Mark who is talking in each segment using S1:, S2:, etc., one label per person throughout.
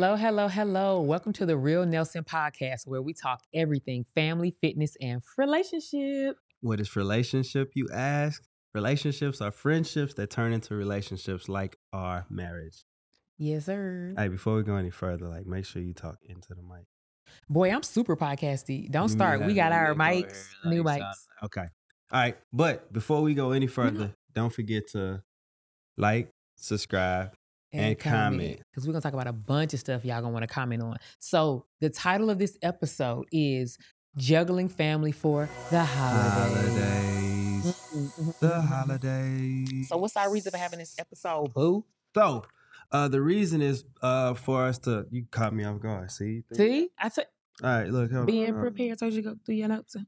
S1: Hello, hello, hello. Welcome to the Real Nelson podcast where we talk everything family, fitness, and relationship.
S2: What is relationship, you ask? Relationships are friendships that turn into relationships like our marriage.
S1: Yes, sir.
S2: Hey, before we go any further, like make sure you talk into the mic.
S1: Boy, I'm super podcasty. Don't
S2: You
S1: start. We got our mics, new mics.
S2: Okay. All right. But before we go any mm-hmm. further, don't forget to like, subscribe. And comment.
S1: Because we're going to talk about a bunch of stuff y'all going to want to comment on. So, the title of this episode is Juggling Family for the Holidays.
S2: Holidays. The holidays.
S1: So, what's our reason for having this episode, boo?
S2: So, uh, the reason is uh for us to you caught me off guard. See?
S1: See, I took
S2: All right, look. hold
S1: being
S2: on.
S1: prepared. so you go through your notes. Uh,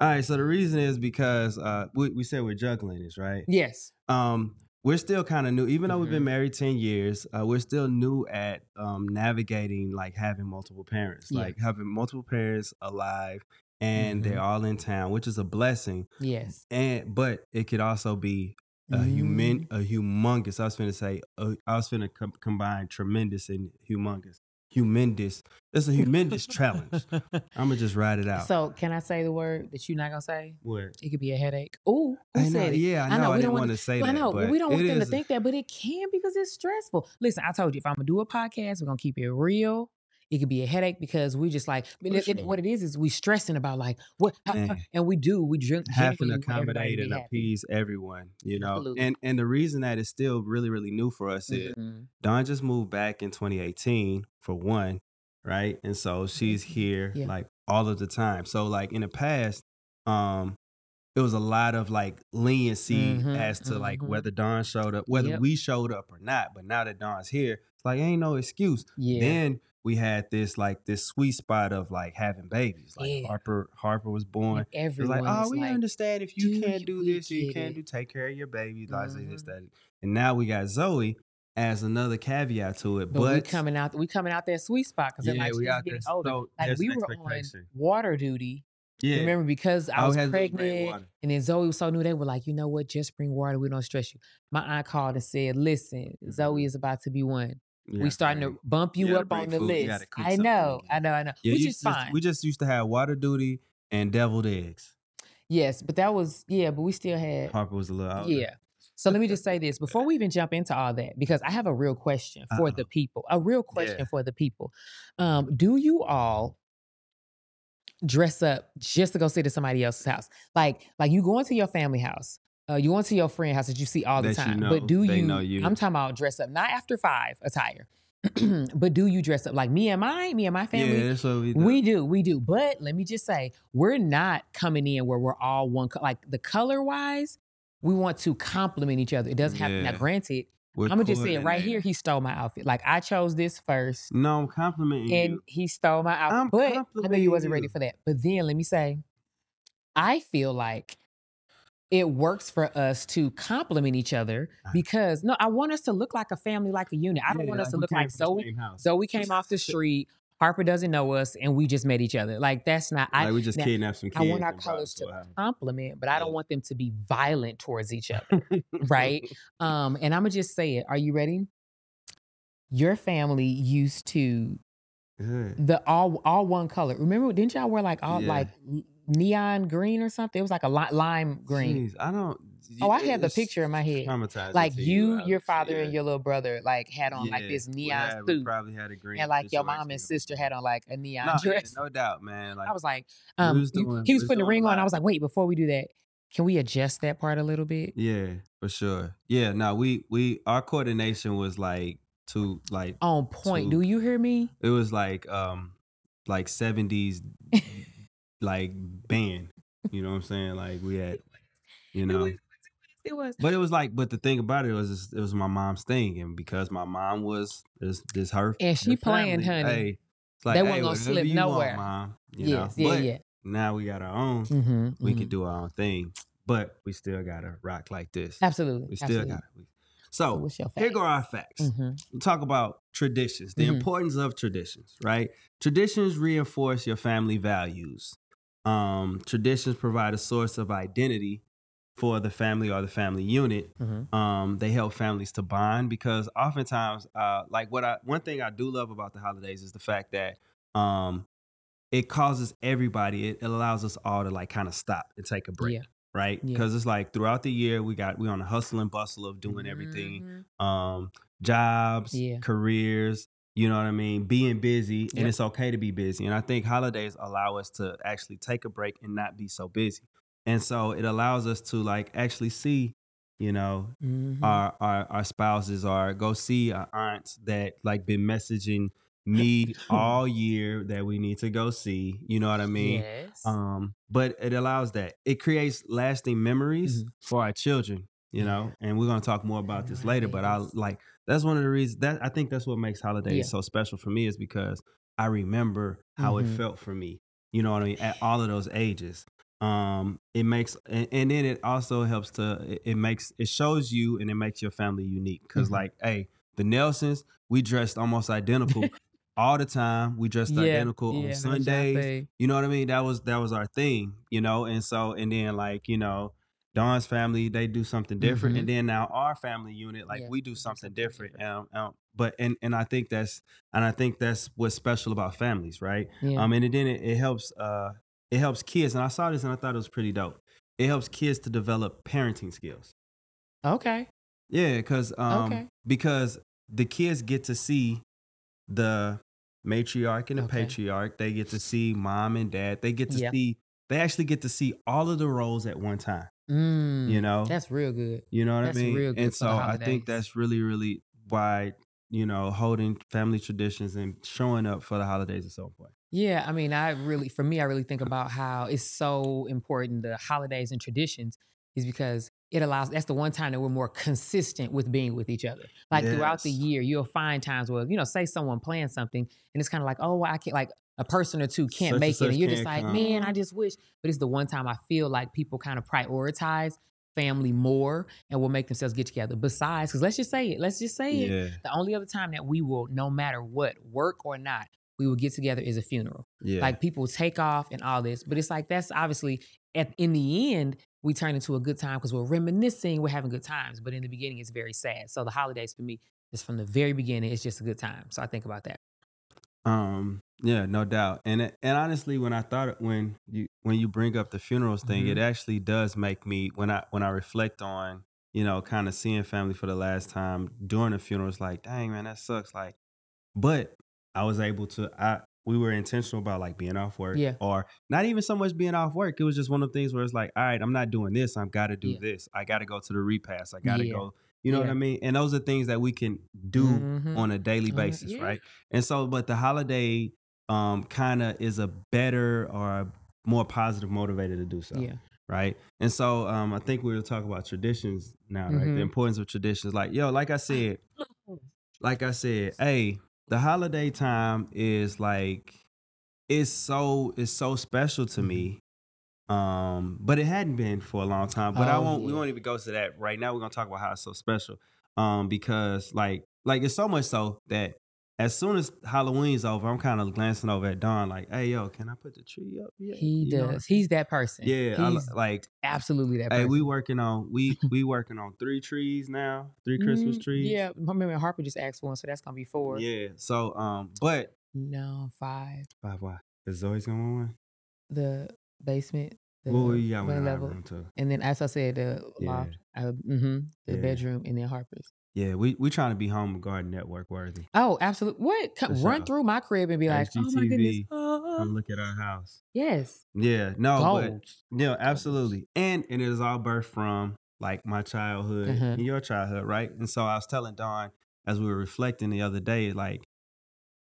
S2: All right, so the reason is because uh we, we said we're juggling this, right?
S1: Yes.
S2: Um we're still kind of new, even though we've been
S1: Mhm.
S2: married 10 years, uh, we're still new at um navigating like having multiple parents,
S1: Yeah.
S2: like having multiple parents alive and they're
S1: Mhm.
S2: all in town, which is a blessing.
S1: Yes.
S2: And but it could also be a human
S1: Mm.
S2: a humongous. I was finna say uh, I was finna com- combine tremendous and humongous. Humendous. It's a humendous challenge. I'm gonna just ride it out.
S1: So, can I say the word that you're not gonna say?
S2: what?
S1: It could be a headache. Ooh, who
S2: I know,
S1: said it?
S2: yeah, I know.
S1: I
S2: I,
S1: know, we
S2: didn't
S1: don't
S2: want
S1: wanna-
S2: to say
S1: I
S2: that.
S1: know
S2: but
S1: we don't want them to
S2: a-
S1: think that, but it can because it's stressful. Listen, I told you if I'm gonna do a podcast, we're gonna keep it real. It could be a headache because we just like but
S2: For
S1: it- it- what it is is we stressing about like what how- and we do we drink
S2: having to
S1: genuinely want everybody
S2: accommodate and appease everyone, you know.
S1: Absolutely.
S2: And and the reason that it's still really really new for us is
S1: Mhm.
S2: Dawn just moved back in 2018 for one, right? And so she's here
S1: Yeah.
S2: like all of the time. So like in the past, um, it was a lot of like leniency
S1: Mhm,
S2: as to like
S1: mhm.
S2: whether Dawn showed up, whether
S1: Yep.
S2: we showed up or not. But now that Dawn's here, it's like ain't no excuse.
S1: Yeah.
S2: Then we had this like this sweet spot of like having babies. Like
S1: Yeah.
S2: Harper, Harper was born.
S1: And
S2: It's like, oh, we
S1: like,
S2: understand if you can't do this, you can't do take care of your baby, like say this, that. And now we got Zoe as another caveat to it.
S1: but,
S2: But,
S1: we coming out we coming out that sweet spot because
S2: yeah,
S1: like
S2: we out
S1: getting
S2: there.
S1: older.
S2: So
S1: Like we were on water duty.
S2: Yeah.
S1: Remember because I
S2: Oh,
S1: was
S2: we had to bring
S1: pregnant and then Zoe was so new, they were like, you know what, just bring water. We don't stress you. My aunt called and said, listen, Zoe
S2: Mhm.
S1: is about to be one.
S2: Yeah,
S1: we starting
S2: bring-
S1: to bump you,
S2: you
S1: up on the
S2: food.
S1: List. I know. I know, I know.
S2: Yeah,
S1: Which is
S2: just-
S1: fine.
S2: We just used to have water duty and deviled eggs.
S1: yes, but that was yeah, but we still had
S2: Harper was a little older.
S1: yeah. So let me just say this before we even jump into all that, because I have a real question for
S2: Uh-oh.
S1: the people. A real question
S2: Yeah.
S1: for the people. Um, do you all dress up just to go sit at somebody else's house? Like, like you go into your family house, uh, you go into your friend house that you see all the
S2: That you
S1: time.
S2: know,
S1: but do you,
S2: know you.
S1: I'm talking about dress up, not after five attire. but do you dress up like me and my me and my family?
S2: Yeah, that's what we do.
S1: We do, we do. But let me just say, we're not coming in where we're all one. Co- like the color wise, we want to complement each other. It doesn't have. Now,
S2: Yeah.
S1: granted,
S2: We're
S1: I'm gonna just say it right here. He stole my outfit. Like I chose this first,
S2: No, I'm complimenting
S1: and
S2: you.
S1: he stole my outfit.
S2: I'm
S1: but I know you wasn't ready for that. But then let me say, I feel like it works for us to complement each other because no, I want us to look like a family, like a unit. I don't
S2: Yeah,
S1: want us to look like
S2: so. the
S1: Zoe.
S2: same house.
S1: Zoe came off the street. Harper doesn't know us, and we just met each other. Like that's not. I
S2: like we just
S1: now,
S2: kidnapped some kids.
S1: I want our colors to
S2: to our house.
S1: compliment, but I don't want them to be violent towards each other, right? Um, and I'm gonna just say it. Are you ready? Your family used to
S2: Good.
S1: the all all one color. Remember? Didn't y'all wear like all
S2: Yeah.
S1: like neon green or something? It was like a li- lime green.
S2: Jeez, I don't.
S1: Oh, I had the picture in my head.
S2: Traumatizing
S1: Like
S2: to
S1: you, your father,
S2: say,
S1: and your little brother like had on like this neon suit,
S2: probably had a green.
S1: and like your mom and sister had on like a neon
S2: No, yeah,
S1: dress.
S2: no doubt, man. Like
S1: I was like, um,
S2: was doing-
S1: he was putting the ring on. I was like, wait, before we do that, can we adjust that part a little bit?
S2: yeah, for sure. Yeah, no, we we our coordination was like to like
S1: On point.
S2: to-
S1: Do you hear me?
S2: it was like um like seventies like band. You know what I'm saying? Like we had, you know.
S1: was. It was.
S2: But it was like, but the thing about it was, it was my mom's thing, and because my mom was this, this her
S1: And she
S2: her
S1: playing,
S2: family,
S1: honey.
S2: Hey, it's like,
S1: They
S2: hey,
S1: wasn't gonna slip
S2: you want,
S1: nowhere.
S2: mom. You
S1: yes.
S2: know?
S1: Yeah.
S2: but
S1: yeah.
S2: now we got our own.
S1: Mm-hmm,
S2: We can do our own thing, but we still gotta rock like this.
S1: Absolutely.
S2: We still
S1: absolutely.
S2: got it.
S1: So
S2: So here go our facts.
S1: Mhm.
S2: We talk about traditions, the
S1: Mhm.
S2: importance of traditions, right? Traditions reinforce your family values. Um, traditions provide a source of identity for the family or the family unit.
S1: Mhm.
S2: Um, they help families to bond because oftentimes, uh, like what I one thing I do love about the holidays is the fact that um, it causes everybody. It, it allows us all to like kind of stop and take a break.
S1: Yeah.
S2: Right,
S1: Yeah.
S2: because it's like throughout the year we got we on a hustle and bustle of doing everything,
S1: Mhm.
S2: um, jobs,
S1: Yeah.
S2: careers, you know what I mean, being busy, and
S1: Yep.
S2: it's okay to be busy. And I think holidays allow us to actually take a break and not be so busy. And so it allows us to like actually see, you know,
S1: Mhm.
S2: our our, our spouses or go see our aunts that like been messaging me all year that we need to go see. You know what I mean?
S1: yes.
S2: Um, but it allows that. It creates lasting memories
S1: Mhm.
S2: for our children, you know, and we're gonna talk more about this later. But I like that's one of the reasons that I think that's what makes holidays
S1: Yeah.
S2: so special for me is because I remember how it
S1: Mhm.
S2: felt for me. You know what I mean? At all of those ages. Um, it makes and, and then it also helps to it, it makes it shows you and it makes your family unique. because
S1: Mhm.
S2: like, hey, the Nelsons, we dressed almost identical all the time. We dressed
S1: yeah.
S2: identical
S1: yeah,
S2: on Sundays. You know what I mean? That was that was our thing, you know. And so and then like you know, Dawn's family they do something different,
S1: Mhm.
S2: and then now our family unit like
S1: Yeah,
S2: we do something, different. Um, um, but and and I think that's and I think that's what's special about families, right?
S1: Yeah.
S2: Um, and then it, it helps uh it helps kids, and I saw this and I thought it was pretty dope. It helps kids to develop parenting skills.
S1: okay.
S2: Yeah, because um
S1: Okay.
S2: because the kids get to see the matriarch and the
S1: Okay.
S2: patriarch. They get to see mom and dad. They get to see they actually get to see all of the roles at one time.
S1: Mm,
S2: You know?
S1: that's real good.
S2: You know what
S1: That's
S2: I mean?
S1: real good
S2: and so I think that's really, really why, you know, holding family traditions and showing up for the holidays is so important.
S1: Yeah, I mean, I really, for me, I really think about how it's so important the holidays and traditions is because it allows. That's the one time that we're more consistent with being with each other. Like throughout the year, you'll find times where you know, say someone plans something, and it's kind of like, oh, I can't. Like a person or two can't
S2: Such
S1: make it, and you're just like,
S2: come.
S1: man, I just wish. But it's the one time I feel like people kind of prioritize family more and will make themselves get together. Besides, because let's just say it. Let's just say it. The only other time that we will, no matter what, work or not, we will get together is a funeral.
S2: Yeah.
S1: Like people take off and all this, but it's like that's obviously at in the end we turn into a good time because we're reminiscing, we're having good times. But in the beginning, it's very sad. So the holidays for me, just from the very beginning, it's just a good time. So I think about that.
S2: Um. Yeah, no doubt. And it- and honestly, when I thought when you when you bring up the funerals thing,
S1: Mhm.
S2: it actually does make me when I when I reflect on you know kind of seeing family for the last time during the funeral. It's like, dang man, that sucks. Like, but I was able to. I we were intentional about like being off work,
S1: Yeah.
S2: or not even so much being off work. It was just one of the things where it's like, all right, I'm not doing this. I've got to do
S1: Yeah.
S2: this. I got to go to the repast. I got to
S1: Yeah.
S2: go. You know what I mean? And those are things that we can do
S1: Mhm.
S2: on a daily basis,
S1: yeah.
S2: right? And so, but the holiday um kind of is a better or a more positive motivator to do so,
S1: Yeah.
S2: right? And so, um, I think we were talking about traditions now, right?
S1: Mhm.
S2: The importance of traditions, like yo, like I said, like I said, hey, the holiday time is like it's so it's so special to me. Um, but it hadn't been for a long time. But I
S1: Oh,
S2: won't we won't even go to that right now. We're gonna talk about how it's so special. Um, because like like it's so much so that as soon as Halloween's over, I'm kind of glancing over at Dawn, like, hey yo, can I put the tree up? Yeah,
S1: He
S2: know?
S1: does. He's that person.
S2: Yeah, I
S1: He's
S2: like
S1: absolutely that
S2: hey, we working on we we working on three trees now, three Christmas
S1: Mm,
S2: trees.
S1: Yeah. I remember Harper just asked for one, so that's gonna be four.
S2: Yeah. So um, but
S1: No, five.
S2: why why? Is Zoe's gonna want one?
S1: The basement. The
S2: Well, we got one
S1: one
S2: in our
S1: level.
S2: room too.
S1: And then, as I said, the
S2: Yeah.
S1: loft, uh, hmm the
S2: Yeah.
S1: bedroom, and then Harper's.
S2: Yeah, we we trying to be home and garden network worthy.
S1: Oh, absolutely. What? Come,
S2: For
S1: run
S2: sure.
S1: through my crib and be like, oh my goodness.
S2: HGTV, Come look at our house.
S1: yes.
S2: Yeah, no, but yeah, absolutely. And and it is all birthed from like my childhood
S1: Mhm.
S2: and your childhood, right? And so I was telling Dawn as we were reflecting the other day, like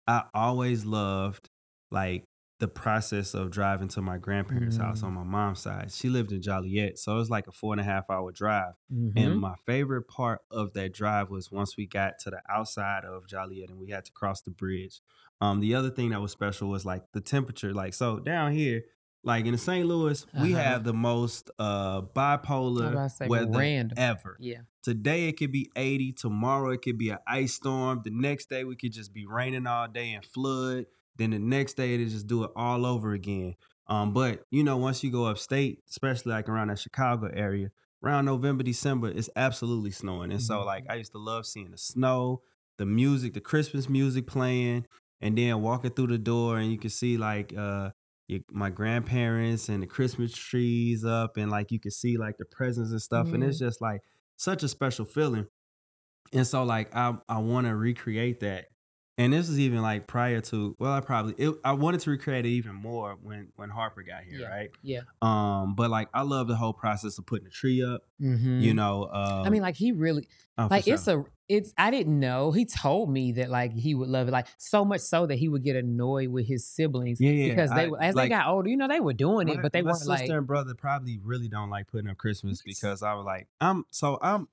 S2: I always loved like the process of driving to my grandparents' house
S1: Mm.
S2: on my mom's side. She lived in Joliet, so it was like a four and a half hour drive.
S1: Mhm.
S2: And my favorite part of that drive was once we got to the outside of Joliet and we had to cross the bridge. Um, the other thing that was special was like the temperature. Like so down here, like in St. Louis, we
S1: Uh-huh.
S2: have the most uh bipolar weather
S1: random.
S2: ever.
S1: Yeah.
S2: Today it could be 80, tomorrow it could be an ice storm, the next day we could just be raining all day and flood. Then the next day they just do it all over again. Um, but you know, once you go upstate, especially like around that Chicago area, around November, December, it's absolutely snowing. And so
S1: Mhm.
S2: like I used to love seeing the snow, the music, the Christmas music playing, and then walking through the door and you can see like uh your, my grandparents and the Christmas trees up and like you can see like the presents and stuff. And it's just like such a special feeling. And so like I I want to recreate that. And this is even like prior to well, I probably it, I wanted to recreate it even more when when Harper got here,
S1: Yeah.
S2: right?
S1: Yeah.
S2: Um, but like I love the whole process of putting the tree up.
S1: Mm-hmm.
S2: You know, uh,
S1: I mean, like he really
S2: oh,
S1: like
S2: sure.
S1: it's a it's I didn't know. He told me that like he would love it, like so much so that he would get annoyed with his siblings
S2: yeah, yeah.
S1: because they
S2: I-
S1: as
S2: like,
S1: they got older, you know, they were doing it, but they
S2: my
S1: weren't
S2: sister
S1: like
S2: and brother probably really don't like putting up Christmas because I was like, I'm so I'm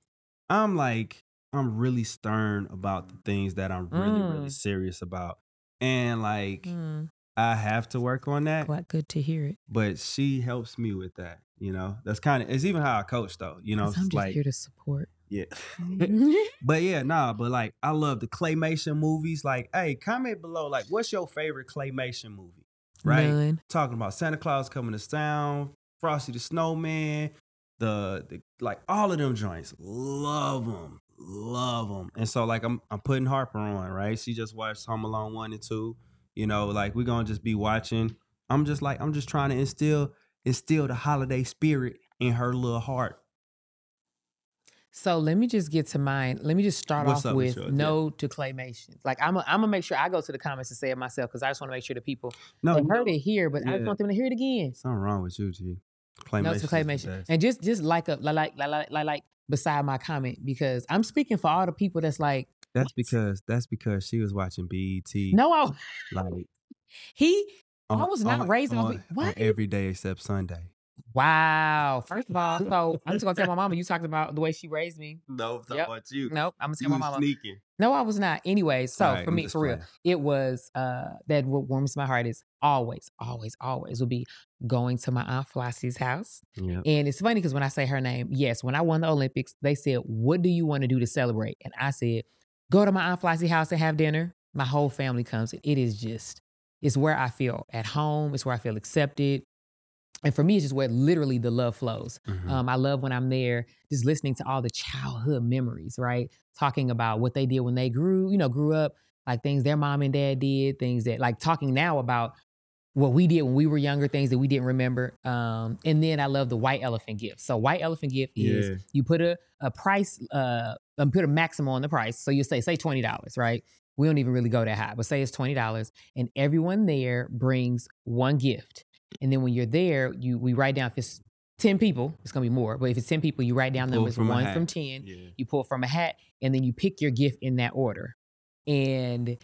S2: I'm like I'm really stern about the things that I'm really really
S1: Mm.
S2: serious about, and like
S1: Mm,
S2: I have to work on that.
S1: quite good to hear it.
S2: But she helps me with that. You know, that's kind of it's even how I coach though. You know,
S1: I'm just
S2: like
S1: here to support.
S2: yeah. But yeah, nah, but like I love the claymation movies. Like, hey, comment below, like, what's your favorite claymation movie? Right?
S1: None.
S2: Talking about Santa Claus coming to town, Frosty the Snowman, the, the like all of them joints. Love them. Love them. And so like I'm I'm putting Harper on, right? She just watched Home Alone 1 and 2. You know, like we're gonna just be watching. I'm just like, I'm just trying to instill instill the holiday spirit in her little heart.
S1: So let me just get to mine. Let me just start
S2: What's
S1: off
S2: with
S1: with
S2: yours? Yeah.
S1: no to claymations. Like I'm, i I'm gonna make sure I go to the comments and say it myself because I just want to make sure the people
S2: No,
S1: they heard it here, but I just want them to hear it again.
S2: Something wrong with you, G.
S1: No
S2: Claymation.
S1: to claymation, and just just like a like like like like, like beside my comment because I'm speaking for all the people that's like
S2: That's
S1: what?
S2: because that's because she was watching BET.
S1: no, I,
S2: like
S1: he
S2: on,
S1: I was not
S2: on-
S1: raised on,
S2: on,
S1: what?
S2: every day except Sunday.
S1: Wow. First of all, so I'm just gonna tell my mama you talked about the way she raised me.
S2: No, I'm talking
S1: Yep.
S2: about you.
S1: Nope, I'm gonna
S2: You
S1: tell my mama.
S2: sneaking.
S1: No, I was not. Anyway, so
S2: Alright,
S1: for me, for real, it was uh that what warms my heart is always, always, always will be going to my aunt Flossie's house.
S2: Yep.
S1: And it's funny because when I say her name, yes, when I won the Olympics, they said, What do you want to do to celebrate? And I said, Go to my Aunt Flossie house and have dinner. My whole family comes. and It is just, it's where I feel at home. It's where I feel accepted. And for me, it's just where literally the love flows.
S2: Mhm.
S1: Um, I love when I'm there, just listening to all the childhood memories, right? Talking about what they did when they grew, you know, grew up, like things their mom and dad did, things that, like, talking now about what we did when we were younger, things that we didn't remember. Um, and then I love the white elephant gift. So white elephant gift is you put a a price, uh, um, put a maximum on the price. So you say say twenty dollars, right? We don't even really go that high, but say it's twenty dollars, and everyone there brings one gift. And then when you're there, you we write down if it's ten people, it's gonna be more. But if it's ten people, you write down
S2: Pull
S1: numbers
S2: from
S1: one from ten.
S2: Yeah.
S1: You pull from a hat, and then you pick your gift in that order. And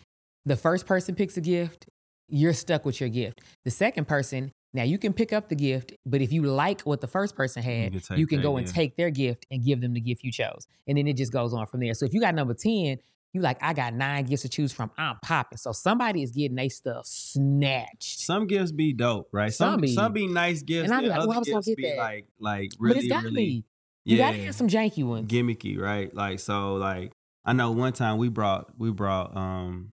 S1: the first person picks a gift, you're stuck with your gift. The second person, now you can pick up the gift, but if you like what the first person had,
S2: can
S1: you can go and take their gift and give them the gift you chose. And then it just goes on from there. So if you got number 10, you like, I got nine gifts to choose from. I'm popping. So somebody is getting their stuff snatched.
S2: Some gifts be dope, right? Some
S1: Some
S2: some
S1: be.
S2: be, nice gifts.
S1: And I be like, well, I was gonna
S2: gifts
S1: get
S2: be
S1: that.
S2: like like
S1: but
S2: really
S1: it's gotta
S2: really
S1: be. You
S2: yeah
S1: gotta have some janky ones.
S2: gimmicky, right? Like so like I know one time we brought we brought um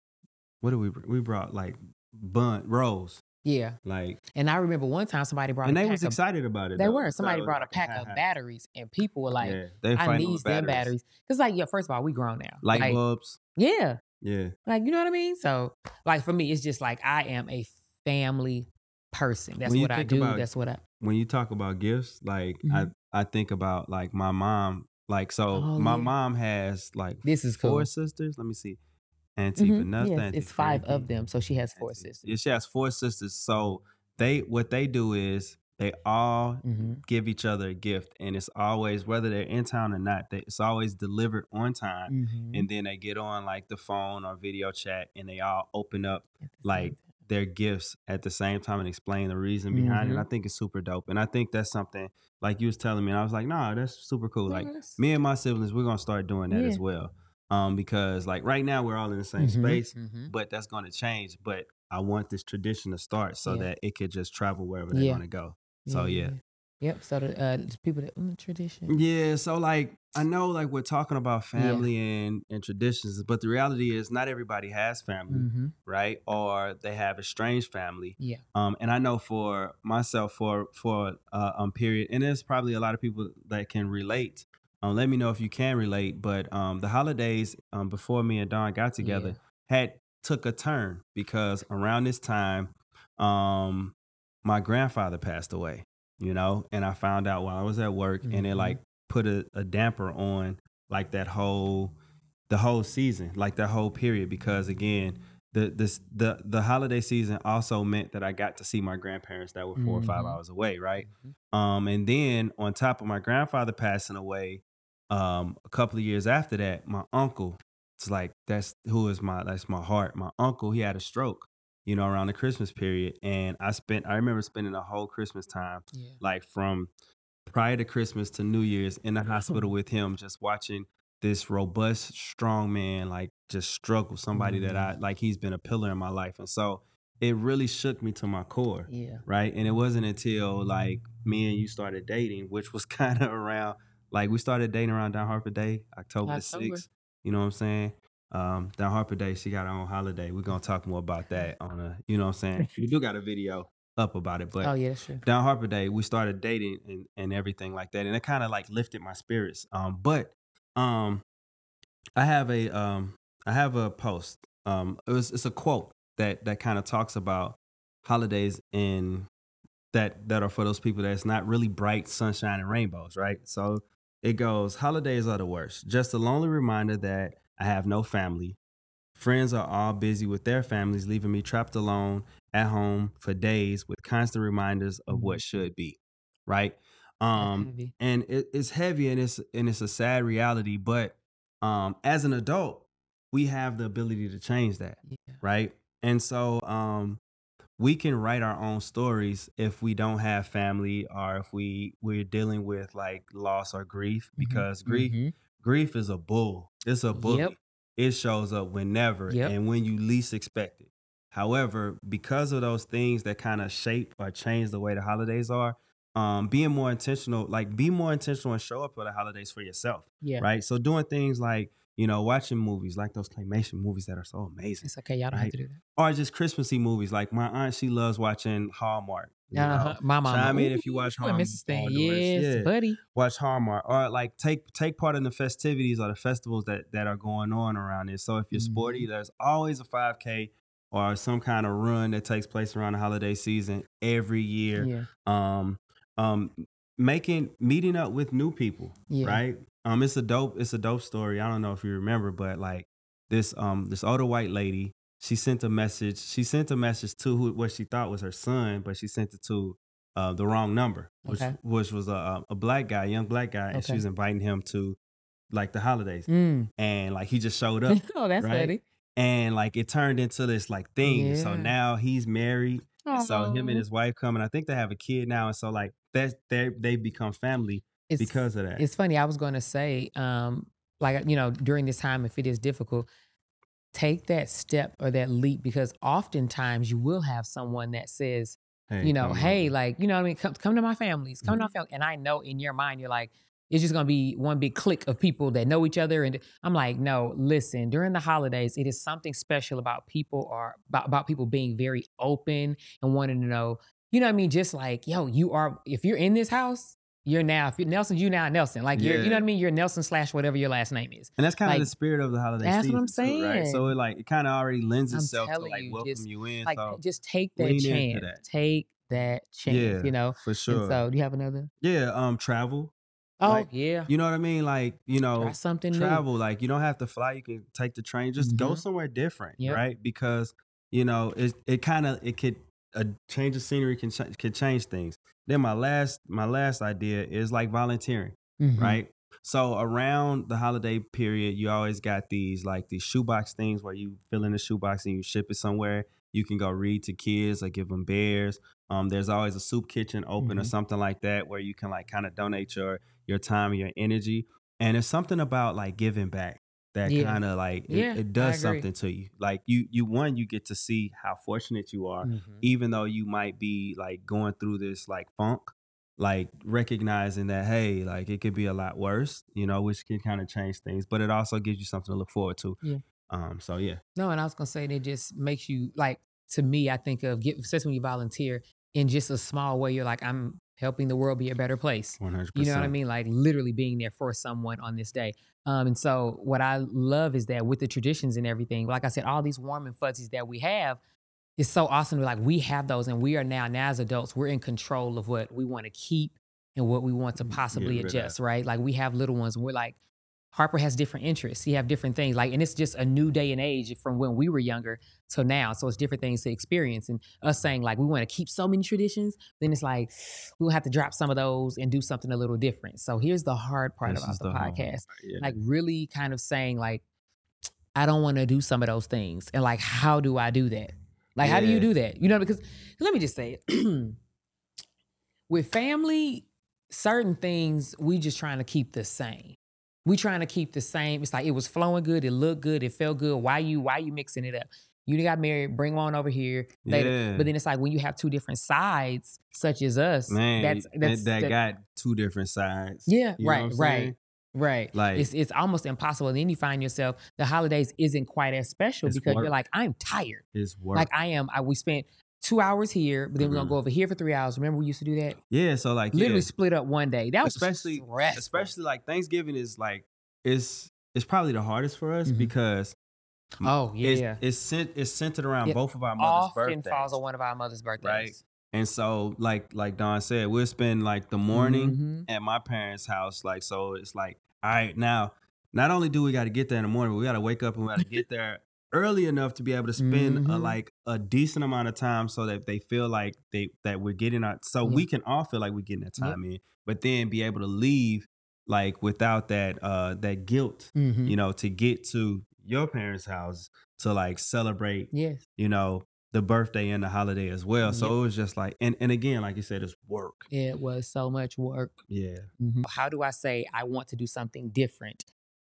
S2: what did we we brought like bun rolls
S1: yeah.
S2: like
S1: And I remember one time somebody brought
S2: and they was
S1: of
S2: excited about it.
S1: They
S2: though.
S1: were.
S2: So
S1: Somebody
S2: was
S1: brought a pack of batteries, and people were like,
S2: yeah,
S1: "I need them
S2: batteries.
S1: batteries." Because, like, yeah, first of all, we grown now.
S2: light
S1: like,
S2: bulbs.
S1: yeah,
S2: Yeah,
S1: like you know what I mean. So, like for me, it's just like I am a family person. That's what I
S2: think
S1: do.
S2: about-
S1: That's what I.
S2: when you talk about gifts, like I
S1: Mhm.
S2: I think about like my mom. Like so,
S1: Oh,
S2: my
S1: yeah.
S2: mom has like
S1: This is
S2: four
S1: cool.
S2: sisters. Let me see, Auntie
S1: Mhm.
S2: Vanessa.
S1: Yes,
S2: Auntie
S1: it's five of them, so she has four
S2: Auntie-
S1: sisters.
S2: Yeah, she has four sisters. So they what they do is they all
S1: hmm
S2: give each other a gift, and it's always whether they're in town or not. They, it's always delivered on time,
S1: hmm
S2: and then they get on like the phone or video chat, and they all open up like their gifts at the same time and explain the reason behind it.
S1: Mhm.
S2: I think it's super dope, and I think that's something like you was telling me, and I was like, nah, that's super cool. Like me and my siblings, we're gonna start doing that as well. Um, because like right now we're all in the same
S1: Mhm,
S2: space,
S1: mhm.
S2: but that's gonna change. But I want this tradition to start so
S1: Yeah.
S2: that it could just travel wherever they
S1: Yeah.
S2: want to go. So yeah.
S1: Yep. So the, uh, people that mm, tradition.
S2: Yeah, so like I know like we're talking about family and and traditions, but the reality is not everybody has family,
S1: Mm-hmm.
S2: right? Or they have estranged family.
S1: Yeah.
S2: Um, and I know for myself, for for uh, um period, and there's probably a lot of people that can relate. Um, let me know if you can relate. But um, the holidays um before me and Dawn got together had took a turn because around this time, um, my grandfather passed away. You know, and I found out while I was at work, and it
S1: Mhm.
S2: like put a, a damper on like that whole the whole season, like that whole period, because again, the this the the holiday season also meant that I got to see my grandparents that were 4 or five
S1: Mhm.
S2: hours away, right?
S1: Mhm.
S2: Um, and then on top of my grandfather passing away, um, a couple of years after that, my uncle, it's like that's who is my that's my heart. My uncle, he had a stroke, you know, around the Christmas period, and I spent I remember spending the whole Christmas time,
S1: Yeah.
S2: like from prior to Christmas to New Year's, in the hospital with him, just watching this robust, strong man like just struggle. Somebody that I like, he's been a pillar in my life, and so it really shook me to my core
S1: Yeah.
S2: right? And it wasn't until like me and you started dating, which was kind of around like we started dating around Dawn Harper Day, October the sixth. You know what I'm saying? Um, Dawn Harper Day, she got her own holiday. We're gonna talk more about that on a, you know what I'm saying? We do got a video up about it, but
S1: oh yeah, true.
S2: Dawn Harper Day, we started dating and, and everything like that. And it kind of like lifted my spirits. Um, but um I have a um I have a post. Um it was it's a quote that that kind of talks about holidays and that that are for those people that's not really bright sunshine and rainbows, right? So it goes, holidays are the worst. Just a lonely reminder that I have no family. Friends are all busy with their families, leaving me trapped alone at home for days with constant reminders of what should be. Right. Um, and it, it's heavy and it's and it's a sad reality. But um, as an adult, we have the ability to change that
S1: Yeah.
S2: right? And so um we can write our own stories if we don't have family or if we we're dealing with like loss or grief
S1: Mhm.
S2: because grief
S1: Mhm.
S2: grief is a bull. It's a bully.
S1: Yep.
S2: It shows up whenever
S1: Yep.
S2: and when you least expect it. However, because of those things that kind of shape or change the way the holidays are, um, being more intentional, like be more intentional and show up for the holidays for yourself,
S1: Yeah.
S2: right? So doing things like, you know, watching movies like those claymation movies that are so amazing
S1: It's okay. Y'all don't
S2: Right.
S1: have to do that.
S2: or just Christmassy movies. Like my aunt, she loves watching Hallmark. you
S1: Uh-huh. My mom.
S2: Chime in if you watch Hallmark.
S1: Mrs. Thing.
S2: Hallmark Doors.
S1: Yes,
S2: Yeah.
S1: buddy.
S2: Watch Hallmark, or like take take part in the festivities or the festivals that that are going on around it. So if you're sporty,
S1: Mm-hmm.
S2: there's always a 5K or some kind of run that takes place around the holiday season every year.
S1: Yeah.
S2: Um, um, making meeting up with new people
S1: Yeah.
S2: right? Um, it's a dope, it's a dope story. I don't know if you remember, but like this, um, this older white lady, she sent a message. She sent a message to who, what she thought was her son, but she sent it to uh, the wrong number, which
S1: Okay.
S2: which was a, a black guy, young black guy, and she was inviting him to like the holidays,
S1: Mm.
S2: and like he just showed up,
S1: oh, that's
S2: right?
S1: funny.
S2: and like it turned into this like thing. So now he's married. And so him and his wife come, and I think they have a kid now, and so like that's they they become family
S1: It's-
S2: because of that.
S1: It's funny. I was going to say, um, like you know, during this time, if it is difficult, take that step or that leap because oftentimes you will have someone that says,
S2: Hey,
S1: you know, hey,
S2: over.
S1: like you know, what I mean, come come to my families, come to my
S2: Mm-hmm.
S1: family, and I know in your mind you're like. It's just gonna be one big clique of people that know each other, and I'm like, no. Listen, during the holidays, it is something special about people or about, about people being very open and wanting to know. You know what I mean? Just like, yo, you are. If you're in this house, you're now. You're Nelson, you now Nelson. Like you're. You know what I mean? You're Nelson slash whatever your last name is.
S2: And that's kind of
S1: Like,
S2: the spirit of the holiday
S1: that's what I'm
S2: too, right? So
S1: saying.
S2: it like it kind of already lends itself to like
S1: you,
S2: welcome
S1: just,
S2: you in.
S1: Like,
S2: so
S1: just take that chance.
S2: that.
S1: Take that chance.
S2: Yeah,
S1: You know.
S2: for
S1: And
S2: sure.
S1: so, do you have another?
S2: yeah, um, travel.
S1: Oh
S2: Like,
S1: yeah.
S2: You know what I mean? Like you know,
S1: Try something new.
S2: travel. Like you don't have to fly. You can take the train. Just go
S1: Mhm.
S2: somewhere different,
S1: Yep.
S2: right? Because you know it. It kind of it could a change of scenery can ch- can change things. Then my last my last idea is like volunteering.
S1: Mhm.
S2: right? So around the holiday period, you always got these like these shoebox things where you fill in the shoebox and you ship it somewhere. You can go read to kids or give them bears. Um, there's always a soup kitchen open or
S1: Mhm.
S2: something like that where you can like kind of donate your your time and your energy. And it's something about like giving back that
S1: Yeah.
S2: kind of like it,
S1: Yeah,
S2: it does something to you. Like you you one you get to see how fortunate you are
S1: Mhm.
S2: even though you might be like going through this like funk like recognizing that hey, like it could be a lot worse, you know, which can kind of change things, but it also gives you something to look forward to.
S1: Yeah.
S2: Um. So yeah.
S1: No, and I was gonna say that it just makes you like to me. I think of get especially when you volunteer in just a small way. You're like I'm helping the world be a better place.
S2: One hundred
S1: You know what I mean? Like literally being there for someone on this day. Um, and so what I love is that with the traditions and everything, like I said, all these warm and fuzzies that we have, it's so awesome. Like we have those, and we are now, now as adults, we're in control of what we want to keep and what we want to possibly adjust. Right? Like we have little ones, and we're like. Harper has different interests. He have different things. Like, and it's just a new day and age from when we were younger to now. So it's different things to experience. And us saying like we want to keep so many traditions, then it's like we'll have to drop some of those and do something a little different. So here's the hard part
S2: This
S1: about
S2: is
S1: the, podcast.
S2: Yeah.
S1: Like really kind of saying like I don't want to do some of those things. And like how do I do that? Like how do you do that? You know because let me just say it. With family, certain things we just trying to keep the same. We trying to keep the same. It's like it was flowing good, it looked good, it felt good. Why you why you mixing it up? You got married, bring one over here later.
S2: Yeah.
S1: But then it's like when you have two different sides, such as us,
S2: Man,
S1: that's
S2: that-
S1: that's
S2: that,
S1: that-
S2: got two different sides.
S1: yeah,
S2: You
S1: right, right, right.
S2: Like-
S1: it's it's almost impossible. And then you find yourself the holidays isn't quite as special because
S2: work.
S1: you're like, I'm tired.
S2: It's work.
S1: Like I am. I we spent two hours here, but then we're gonna
S2: Mhm.
S1: go over here for three hours. Remember we used to do that?
S2: yeah. So like
S1: Literally
S2: yeah.
S1: split up one day. That was
S2: especially
S1: stressful.
S2: especially like Thanksgiving is like it's it's probably the hardest for us
S1: Mhm.
S2: because
S1: Oh yeah.
S2: it's, cent- it's centered around
S1: It
S2: both of our mother's
S1: Often
S2: birthdays.
S1: falls on one of our mother's birthdays.
S2: Right. And so like like Dawn said, we'll spend like the morning
S1: Mhm.
S2: at my parents' house. Like so it's like, all right, now not only do we got to get there in the morning, but we got to wake up and we got to get there early enough to be able to spend a,
S1: Mhm.
S2: like a decent amount of time so that they feel like they that we're getting our so
S1: Yeah.
S2: we can all feel like we're getting that time in, but then be able to leave like without that uh that guilt,
S1: Mhm.
S2: you know, to get to your parents' house to like celebrate
S1: Yes.
S2: you know, the birthday and the holiday as well. So it was just like, and, and again, like you said, it's work.
S1: It was so much work.
S2: Yeah.
S1: Mhm. How do I say I want to do something different?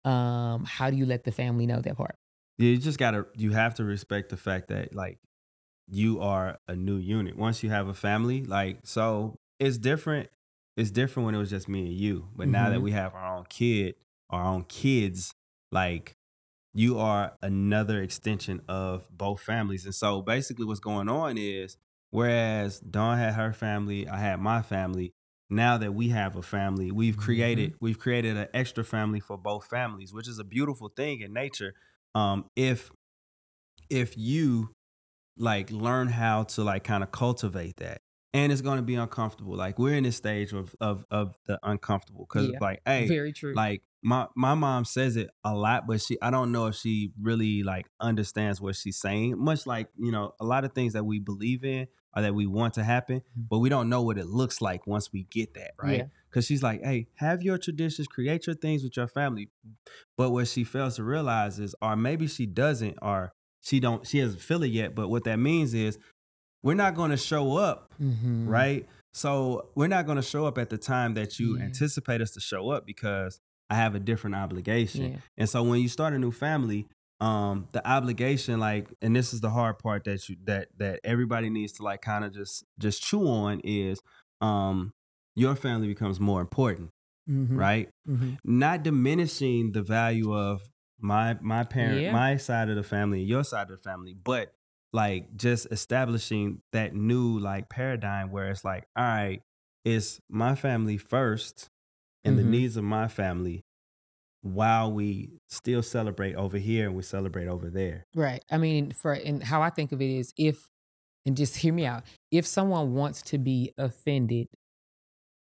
S1: Um, how do you let the family know that part?
S2: You just gotta, you have to respect the fact that like you are a new unit. Once you have a family, like, so it's different. It's different when it was just me and you. But now that
S1: Mhm.
S2: we have our own kid, our own kids, like, you are another extension of both families. And so basically what's going on is whereas Dawn had her family, I had my family. Now that we have a family, we've created we've created an extra family for both families, which is a beautiful thing in nature. Um, if if you like learn how to like kind of cultivate that, and it's going to be uncomfortable. Like we're in this stage of of of the uncomfortable because
S1: Yeah.
S2: like, hey,
S1: Very true.
S2: like my my mom says it a lot but she i don't know if she really like understands what she's saying much like you know a lot of things that we believe in or that we want to happen
S1: Mhm.
S2: but we don't know what it looks like once we get that right
S1: Yeah.
S2: because she's like hey have your traditions create your things with your family but what she fails to realize is or maybe she doesn't or she don't she doesn't feel it yet but what that means is we're not going to show up
S1: Mhm.
S2: right? So we're not going to show up at the time that you
S1: Yeah.
S2: anticipate us to show up because I have a different obligation.
S1: Yeah.
S2: And so when you start a new family, um, the obligation, like, and this is the hard part that you that that everybody needs to like kind of just just chew on is, um, your family becomes more important,
S1: Mhm.
S2: right?
S1: Mhm.
S2: Not diminishing the value of my my parent,
S1: Yeah.
S2: my side of the family, your side of the family, but like just establishing that new like paradigm where it's like, all right, it's my family first and
S1: Mhm.
S2: the needs of my family while we still celebrate over here and we celebrate over there.
S1: Right. I mean, for and how I think of it is if and just hear me out. If someone wants to be offended,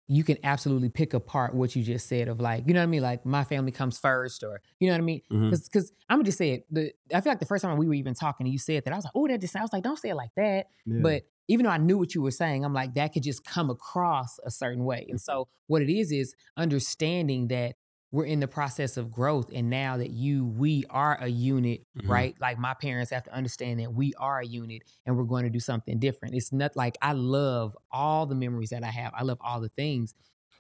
S1: you can absolutely pick apart what you just said of like, you know what I mean? Like my family comes first or you know what I mean?
S2: Mhm.
S1: Because because I'm gonna just say it. The I feel like the first time we were even talking and you said that, I was like, oh, that just sounds like don't say it like that.
S2: Yeah.
S1: But even though I knew what you were saying, I'm like, that could just come across a certain way. And so what it is is understanding that we're in the process of growth. And now that you, we are a unit,
S2: Mhm.
S1: right? Like my parents have to understand that we are a unit and we're going to do something different. It's not like I love all the memories that I have. I love all the things.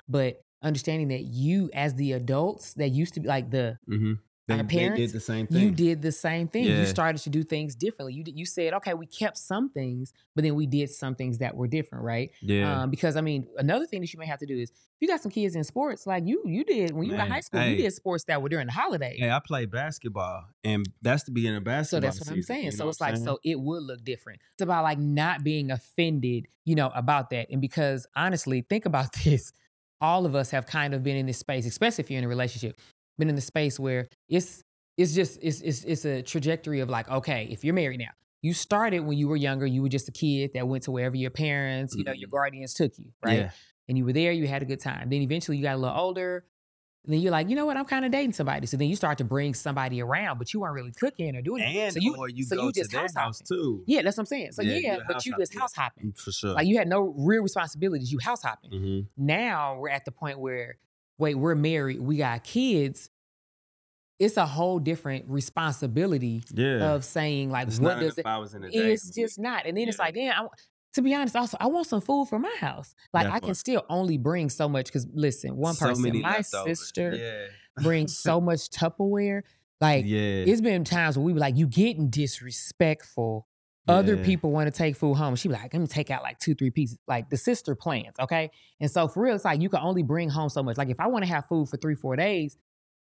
S1: But understanding that you as the adults that used to be like the
S2: Mhm. They,
S1: our parents,
S2: did the same thing.
S1: you did the same thing.
S2: Yeah.
S1: You started to do things differently. You you said, okay, we kept some things, but then we did some things that were different, right?
S2: Yeah.
S1: Um, because I mean, another thing that you may have to do is if you got some kids in sports, like you you did when you were in high school,
S2: hey.
S1: you did sports that were during the holidays.
S2: hey, I played basketball, and that's the beginning of
S1: So
S2: basketball.
S1: So that's what I'm saying.
S2: you
S1: So it's like,
S2: saying?
S1: so it would look different. It's about like not being offended, you know, about that. And because honestly, think about this. All of us have kind of been in this space, especially if you're in a relationship, been in the space where it's it's just it's it's it's a trajectory of like, okay, if you're married now, you started when you were younger, you were just a kid that went to wherever your parents, you know, your
S2: Mhm.
S1: guardians took you, right?
S2: Yeah.
S1: And you were there, you had a good time. Then eventually you got a little older. And then you're like, you know what? I'm kind of dating somebody. So then you start to bring somebody around, but you weren't really cooking or doing anything.
S2: And
S1: so you,
S2: or you
S1: so
S2: go
S1: you just
S2: to
S1: house
S2: house
S1: hopping.
S2: too.
S1: Yeah, that's what I'm saying. So
S2: Yeah,
S1: yeah, but
S2: house
S1: you
S2: hopper,
S1: just house hopping.
S2: For sure.
S1: Like you had no real responsibilities. You house hopping.
S2: hmm
S1: Now we're at the point where, wait, we're married, we got kids. It's a whole different responsibility
S2: Yeah.
S1: of saying like,
S2: it's
S1: what does it?
S2: I was in a
S1: It's just not. And then it's like, damn. I, to be honest, also I want some food for my house. Like I can still only bring so much because listen, one
S2: So
S1: person, my sister,
S2: Yeah.
S1: brings so much Tupperware. Like
S2: yeah.
S1: it's been times where we were like, you getting disrespectful. Other people want to take food home. She be like, let me take out like two, three pieces. Like the sister plans, okay? And so for real, it's like you can only bring home so much. Like if I want to have food for three, four days,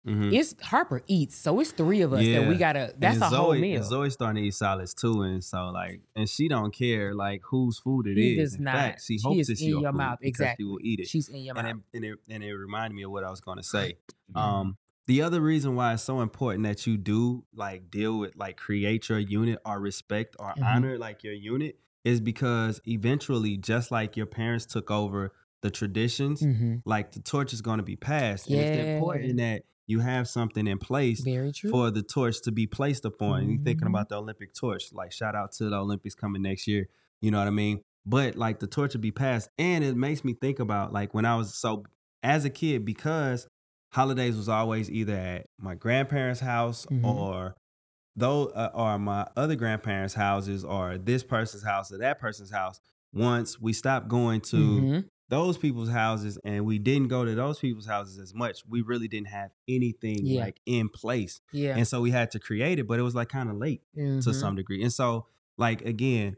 S2: Mhm.
S1: it's Harper eats. So it's three of us that we gotta that's
S2: and
S1: a
S2: Zoe,
S1: whole
S2: and
S1: meal.
S2: Zoe's starting to eat solids too, and so like, and she don't care like whose food it
S1: She
S2: is.
S1: does
S2: In
S1: not.
S2: fact, she
S1: She
S2: hopes it's
S1: in
S2: your,
S1: your mouth. Exactly.
S2: She will eat it.
S1: She's in your
S2: and
S1: mouth.
S2: it, and it and it reminded me of what I was going to say.
S1: Mhm.
S2: Um, the other reason why it's so important that you do like deal with like create your unit or respect or
S1: Mhm.
S2: honor like your unit is because eventually, just like your parents took over the traditions,
S1: Mhm.
S2: like the torch is going to be passed, and it's important that you have something in place
S1: Very true.
S2: for the torch to be placed upon. You thinking
S1: Mhm.
S2: about the Olympic torch, like shout out to the Olympics coming next year. You know what I mean? But like the torch will be passed, and it makes me think about like when I was so as a kid because holidays was always either at my grandparents' house
S1: Mhm.
S2: or though uh, or my other grandparents' houses or this person's house or that person's house. Once we stopped going to
S1: Mhm.
S2: those people's houses and we didn't go to those people's houses as much, we really didn't have anything
S1: Yeah.
S2: like in place.
S1: Yeah.
S2: And so we had to create it, but it was like kind of late to
S1: Mhm.
S2: some degree. And so like again,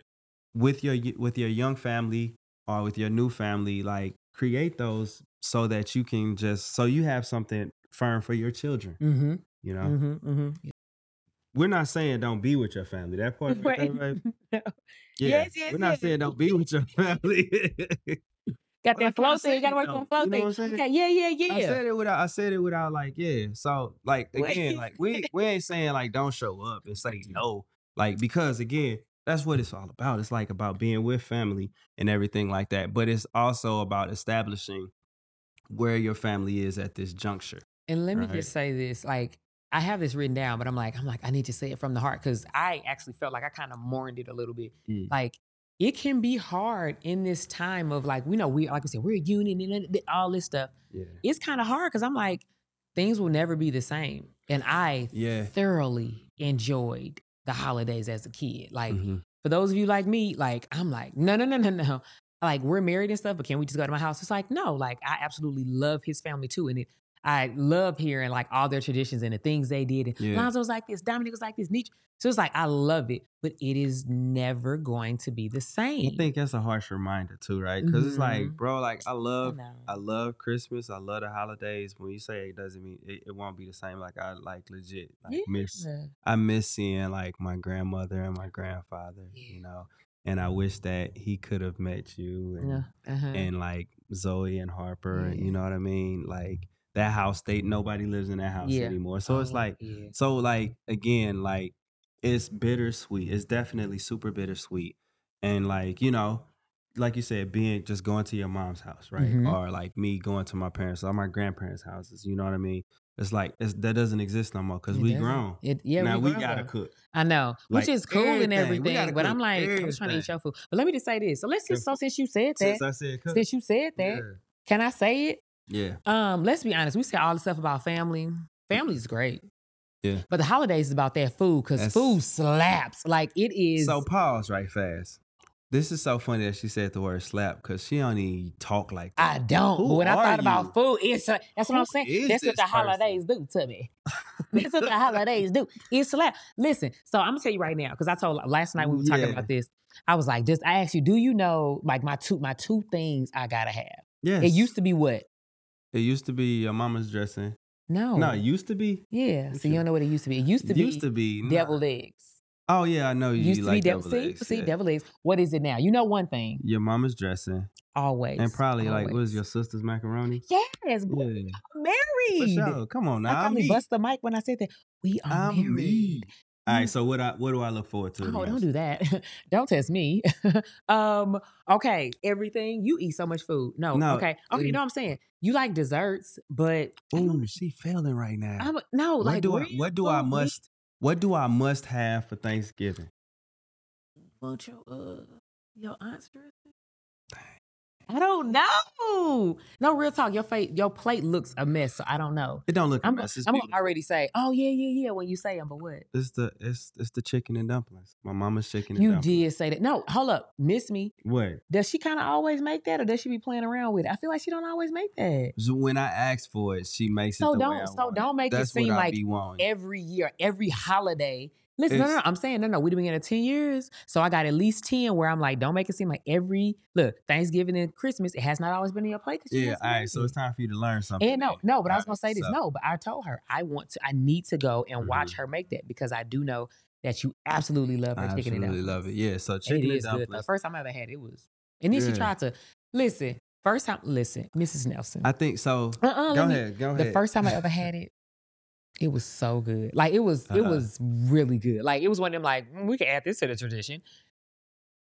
S2: with your with your young family or with your new family, like create those so that you can just so you have something firm for your children,
S1: Mhm.
S2: you know.
S1: Mhm. Mhm.
S2: We're not saying don't be with your family. That part right there,
S1: Right.
S2: right?
S1: Yes, yes,
S2: We're not
S1: yes.
S2: saying don't be with your family.
S1: Got that flow thing. You gotta work on flow thing.
S2: what I'm saying?
S1: Okay, yeah, yeah, yeah.
S2: I said it without I said it without like, yeah. So like again, like we we ain't saying like don't show up and say no. Like because again, that's what it's all about. It's like about being with family and everything like that. But it's also about establishing where your family is at this juncture.
S1: And let me just say this, like I have this written down, but I'm like, I'm like, I need to say it from the heart because I actually felt like I kind of mourned it a little bit.
S2: Mm.
S1: Like it can be hard in this time of like, we know we like I said, we're a union and all this stuff.
S2: Yeah.
S1: It's kind of hard because I'm like, things will never be the same. And I
S2: Yeah.
S1: thoroughly enjoyed the holidays as a kid. Like
S2: Mhm.
S1: for those of you like me, like I'm like, no, no, no, no, no. Like we're married and stuff, but can we just go to my house? It's like, no, like I absolutely love his family too. And it I love hearing like all their traditions and the things they did. And
S2: Yeah.
S1: Lonzo was like this, Dominic was like this, Nietzsche. So it's like I love it, but it is never going to be the same.
S2: I think that's a harsh reminder too, right? Because it's like,
S1: Mhm.
S2: bro, like I
S1: I
S2: love
S1: know.
S2: I love Christmas. I love the holidays. When you say it doesn't mean it, it won't be the same. Like I like legit like miss I miss seeing like my grandmother and my grandfather,
S1: Yeah.
S2: you know. And I wish that he could have met you and
S1: Yeah. Uh-huh.
S2: and like Zoe and Harper,
S1: Yeah.
S2: you know what I mean? Like that house they nobody lives in that house
S1: Yeah.
S2: anymore. So it's
S1: Oh,
S2: like
S1: yeah.
S2: so like again, like it's bittersweet. It's definitely super bittersweet. And like, you know, like you said, being just going to your mom's house, right?
S1: Mhm.
S2: Or like me going to my parents or my grandparents' houses, you know what I mean? It's like it's, that doesn't exist no more because we
S1: doesn't.
S2: grown.
S1: It, yeah,
S2: now we,
S1: grown,
S2: gotta
S1: though.
S2: cook.
S1: I know, which is cool and
S2: everything. We
S1: everything. But I'm like, I'm trying to eat
S2: everything.
S1: your food. But let me just say this. So let's just so since you said that,
S2: Since I said cook.
S1: since you said that, can I say it?
S2: Yeah.
S1: Um, let's be honest. We say all the stuff about family. Family's great.
S2: Yeah.
S1: But the holidays is about that food because food slaps. Like it is.
S2: So pause right fast. This is so funny that she said the word slap because she don't even talk like that.
S1: I don't.
S2: Who
S1: but when I thought about food, it's that's what I'm saying. That's what the holidays do to me. that's what the holidays do. It's slap. Listen, so I'm gonna tell you right now because I told last night we were talking
S2: Yeah.
S1: about this. I was like, just I asked you, do you know like my two my two things I gotta have?
S2: Yes.
S1: It used to be what?
S2: It used to be your mama's dressing.
S1: No.
S2: No, it used to be.
S1: Yeah. So you don't know what it used to be. It used to be
S2: used to be nah.
S1: eggs.
S2: Oh yeah, I know you
S1: used to
S2: like
S1: be devil.
S2: deviled
S1: See,
S2: eggs,
S1: see,
S2: yeah.
S1: deviled eggs. What is it now? You know one thing.
S2: Your mama's dressing,
S1: Always.
S2: and probably like what was your sister's macaroni?
S1: Yes, boy,
S2: Yeah,
S1: I'm
S2: for
S1: married.
S2: sure. Come on now, I'm
S1: probably
S2: me.
S1: bust the mic when I said that. We are
S2: I'm
S1: married.
S2: me. All right,
S1: Mm.
S2: so what I what do I look forward to?
S1: Oh, don't do that. don't test me. um, okay, everything. You eat so much food. No,
S2: No,
S1: okay. Okay, you
S2: mm.
S1: know what I'm saying? You like desserts, but I
S2: Ooh, she failing right now.
S1: I'm, no,
S2: what
S1: like
S2: do I what do I
S1: food, we-
S2: must what do I must have for Thanksgiving?
S1: Want your uh your aunt's dressing? I don't know. No, real talk. Your face, your plate looks a mess. So I don't know.
S2: It don't look a
S1: I'm,
S2: mess. It's
S1: I'm gonna already say, oh yeah, yeah, yeah. When you say them, but what?
S2: It's the it's it's the chicken and dumplings. My mama's chicken and dumplings.
S1: You
S2: dumplings.
S1: did say that. No, hold up. Miss me.
S2: What?
S1: Does she kind of always make that, or does she be playing around with it? I feel like she don't always make that.
S2: So when I ask for it, she makes
S1: So
S2: it the
S1: don't- so don't make it seem like. Every year, every holiday. Listen, no, no, no. I'm saying no, no. We've been together ten years, so I got at least ten where I'm like, don't make it seem like every look Thanksgiving and Christmas. It has not always been in your plate.
S2: yeah, all right. So it's time for you to learn something.
S1: And no, no, but I was gonna
S2: right,
S1: say this.
S2: so-
S1: No, but I told her I want to. I need to go and watch
S2: Mhm.
S1: her make that because I do know that you absolutely love her
S2: I
S1: chicken and
S2: absolutely
S1: dumplings.
S2: love it. Yeah. So
S1: And
S2: chicken
S1: it
S2: and
S1: is good. The first time I ever had it was, and then she tried to listen. First time, listen, Mrs. Nelson.
S2: I think so.
S1: uh-uh,
S2: Go
S1: me-
S2: ahead. Go
S1: The first time I ever had it, it was so good. Like it was, it
S2: Uh-uh.
S1: was really good. Like it was one of them. Like "Mm, we can add this to the tradition.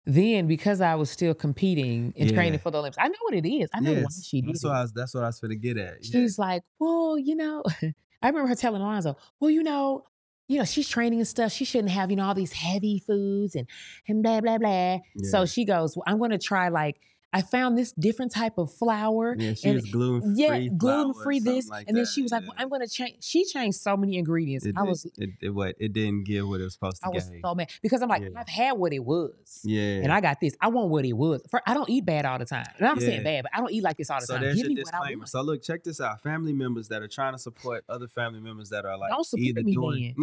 S1: Then because I was still competing and
S2: Yeah.
S1: training for the Olympics, I know what it is. I know why she did
S2: that's
S1: it.
S2: what I was. That's what I was going to get at. Yeah.
S1: She's like, well, you know, I remember her telling Alonzo, well, you know, you know, she's training and stuff. She shouldn't have, you know, all these heavy foods and and blah blah blah.
S2: Yeah.
S1: So she goes, well, I'm going to try like I found this different type of flour.
S2: Yeah, she
S1: and-
S2: was gluten
S1: Yeah,
S2: free.
S1: Yeah, gluten free this,
S2: like
S1: and then
S2: that,
S1: she was like,
S2: yeah.
S1: well, "I'm going to change." She changed so many ingredients.
S2: It,
S1: I was,
S2: it, it what it didn't give what it was supposed to
S1: I was
S2: give.
S1: so mad because I'm like,
S2: Yeah.
S1: I've had what it was,
S2: yeah.
S1: and I got this. I want what it was. For, I don't eat bad all the time, and I'm saying bad, but I don't eat like this all the
S2: so
S1: time.
S2: there's
S1: Give
S2: your
S1: me what I
S2: disclaimer.
S1: want.
S2: So look, check this out. Family members that are trying to support other family members that are like
S1: Don't support
S2: either
S1: me
S2: doing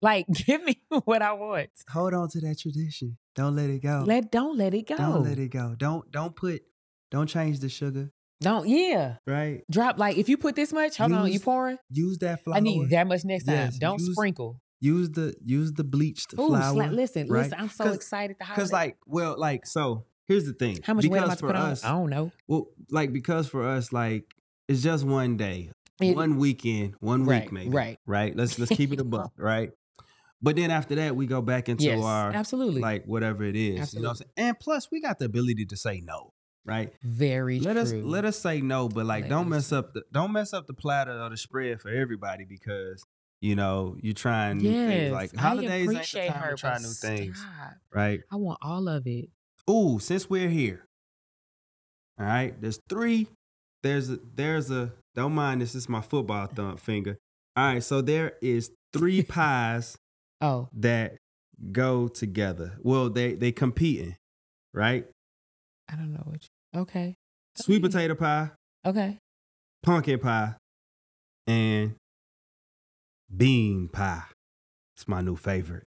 S1: Like, give me what I want.
S2: hold on to that tradition. Don't let it go.
S1: Let don't let it go.
S2: Don't let it go. Don't don't put don't change the sugar.
S1: Don't yeah.
S2: Right?
S1: Drop like if you put this much, hold on, you pouring.
S2: Use that flour.
S1: I need that much next time.
S2: Yes,
S1: don't
S2: use
S1: sprinkle.
S2: Use the use the bleached
S1: Ooh,
S2: flour.
S1: sla- listen,
S2: right?
S1: listen. I'm so excited to
S2: Because like, well, like, so here's the thing.
S1: how much weight am I
S2: because
S1: to
S2: for
S1: put on? I don't know.
S2: well, like because for us, like it's just one day,
S1: It-
S2: one weekend, one
S1: Right,
S2: week, maybe.
S1: right.
S2: Right. Let's let's keep it a buck, right? But then after that, we go back into
S1: yes,
S2: our
S1: absolutely.
S2: like whatever it is. You know what I'm saying? And plus we got the ability to say no, right?
S1: Very
S2: Let us
S1: true.
S2: let us say no, but like
S1: Let
S2: don't
S1: us-
S2: mess up the don't mess up the platter or the spread for everybody because you know you're trying new
S1: Yes,
S2: things. Like
S1: I
S2: holidays ain't the
S1: appreciate
S2: time
S1: her,
S2: to try new things, right?
S1: I want all of it.
S2: Ooh, since we're here, all right. There's three. There's a there's a don't mind this. This is my football thumb finger. All right, so there is three pies
S1: Oh,
S2: that go together. Well, they they competing, right?
S1: I don't know which. Okay.
S2: Sweet potato pie,
S1: Okay.
S2: pumpkin pie, and bean pie. It's my new favorite.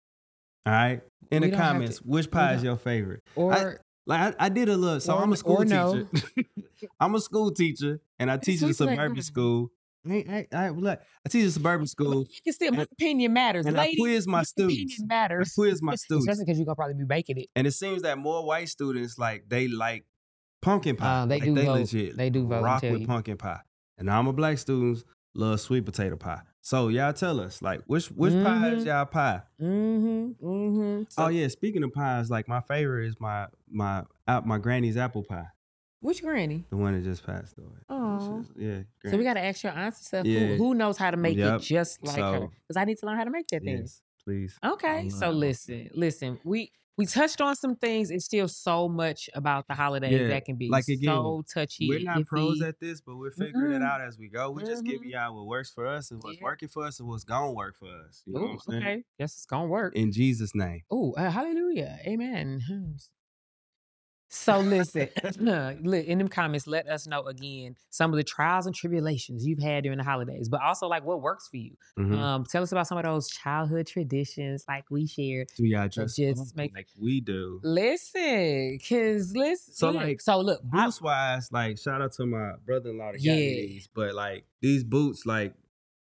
S2: All right. In
S1: We
S2: the comments,
S1: to-
S2: which pie is your favorite?
S1: Or
S2: Like I, I did a little. So
S1: Or-
S2: I'm a school
S1: or no.
S2: teacher. I'm a school teacher, and I teach at a suburban
S1: pie.
S2: school. Hey, hey, look, I teach a suburban school,
S1: you can still my
S2: and-
S1: opinion matters.
S2: and I
S1: Ladies,
S2: quiz my students.
S1: Opinion matters.
S2: I quiz my students,
S1: Especially because you're gonna probably be baking it.
S2: and it seems that more white students like they like pumpkin pie.
S1: Uh, they
S2: Like,
S1: do
S2: they
S1: vote.
S2: legit
S1: They do vote
S2: rock with
S1: you.
S2: pumpkin pie, and I'm a black students love sweet potato pie. So y'all tell us like which which pie is y'all pie?
S1: Mm-hmm. Mm-hmm.
S2: oh yeah, speaking of pies, like my favorite is my my my granny's apple pie,
S1: Which granny?
S2: the one that just passed away.
S1: Oh.
S2: Yeah.
S1: So we got to ask your aunts and stuff.
S2: Yeah.
S1: Who, who knows how to make
S2: Yep.
S1: it just like her?
S2: So-
S1: Because I need to learn how to make that thing.
S2: yes, please.
S1: Okay, so listen, listen. We we touched on some things. It's still so much about the holidays
S2: Yeah,
S1: that can be
S2: like, again,
S1: so touchy.
S2: We're not pros at this, but we're figuring it
S1: Mhm.
S2: out as we go. We're just giving
S1: Mhm.
S2: y'all what works for us and what's
S1: Yeah.
S2: working for us and what's gonna work for us. You know what I'm saying?
S1: okay, Yes, it's gonna work.
S2: In Jesus' name.
S1: Oh, uh, hallelujah, amen. So listen, look in them comments. Let us know again some of the trials and tribulations you've had during the holidays, but also like what works for you.
S2: Mhm.
S1: Um, tell us about some of those childhood traditions, like we shared.
S2: Yeah,
S1: that
S2: just,
S1: just make-
S2: like we do.
S1: Listen, cause listen.
S2: So,
S1: look,
S2: like,
S1: so look,
S2: Boots wise, like shout out to my brother in law that
S1: Yeah.
S2: me these. But like these boots, like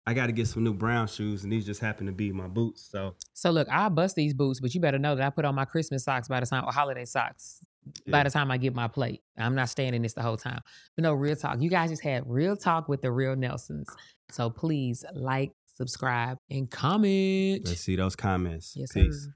S2: I got to get some new brown shoes, and these just happen to be my boots. So
S1: so look, I bust these boots, but you better know that I put on my Christmas socks by the time or holiday socks by the time I get my plate. I'm not staying in this the whole time. But no, real talk. You guys just had real talk with the real Nelsons. So please like, subscribe, and comment.
S2: let's see those comments.
S1: Yes,
S2: Peace.
S1: sir.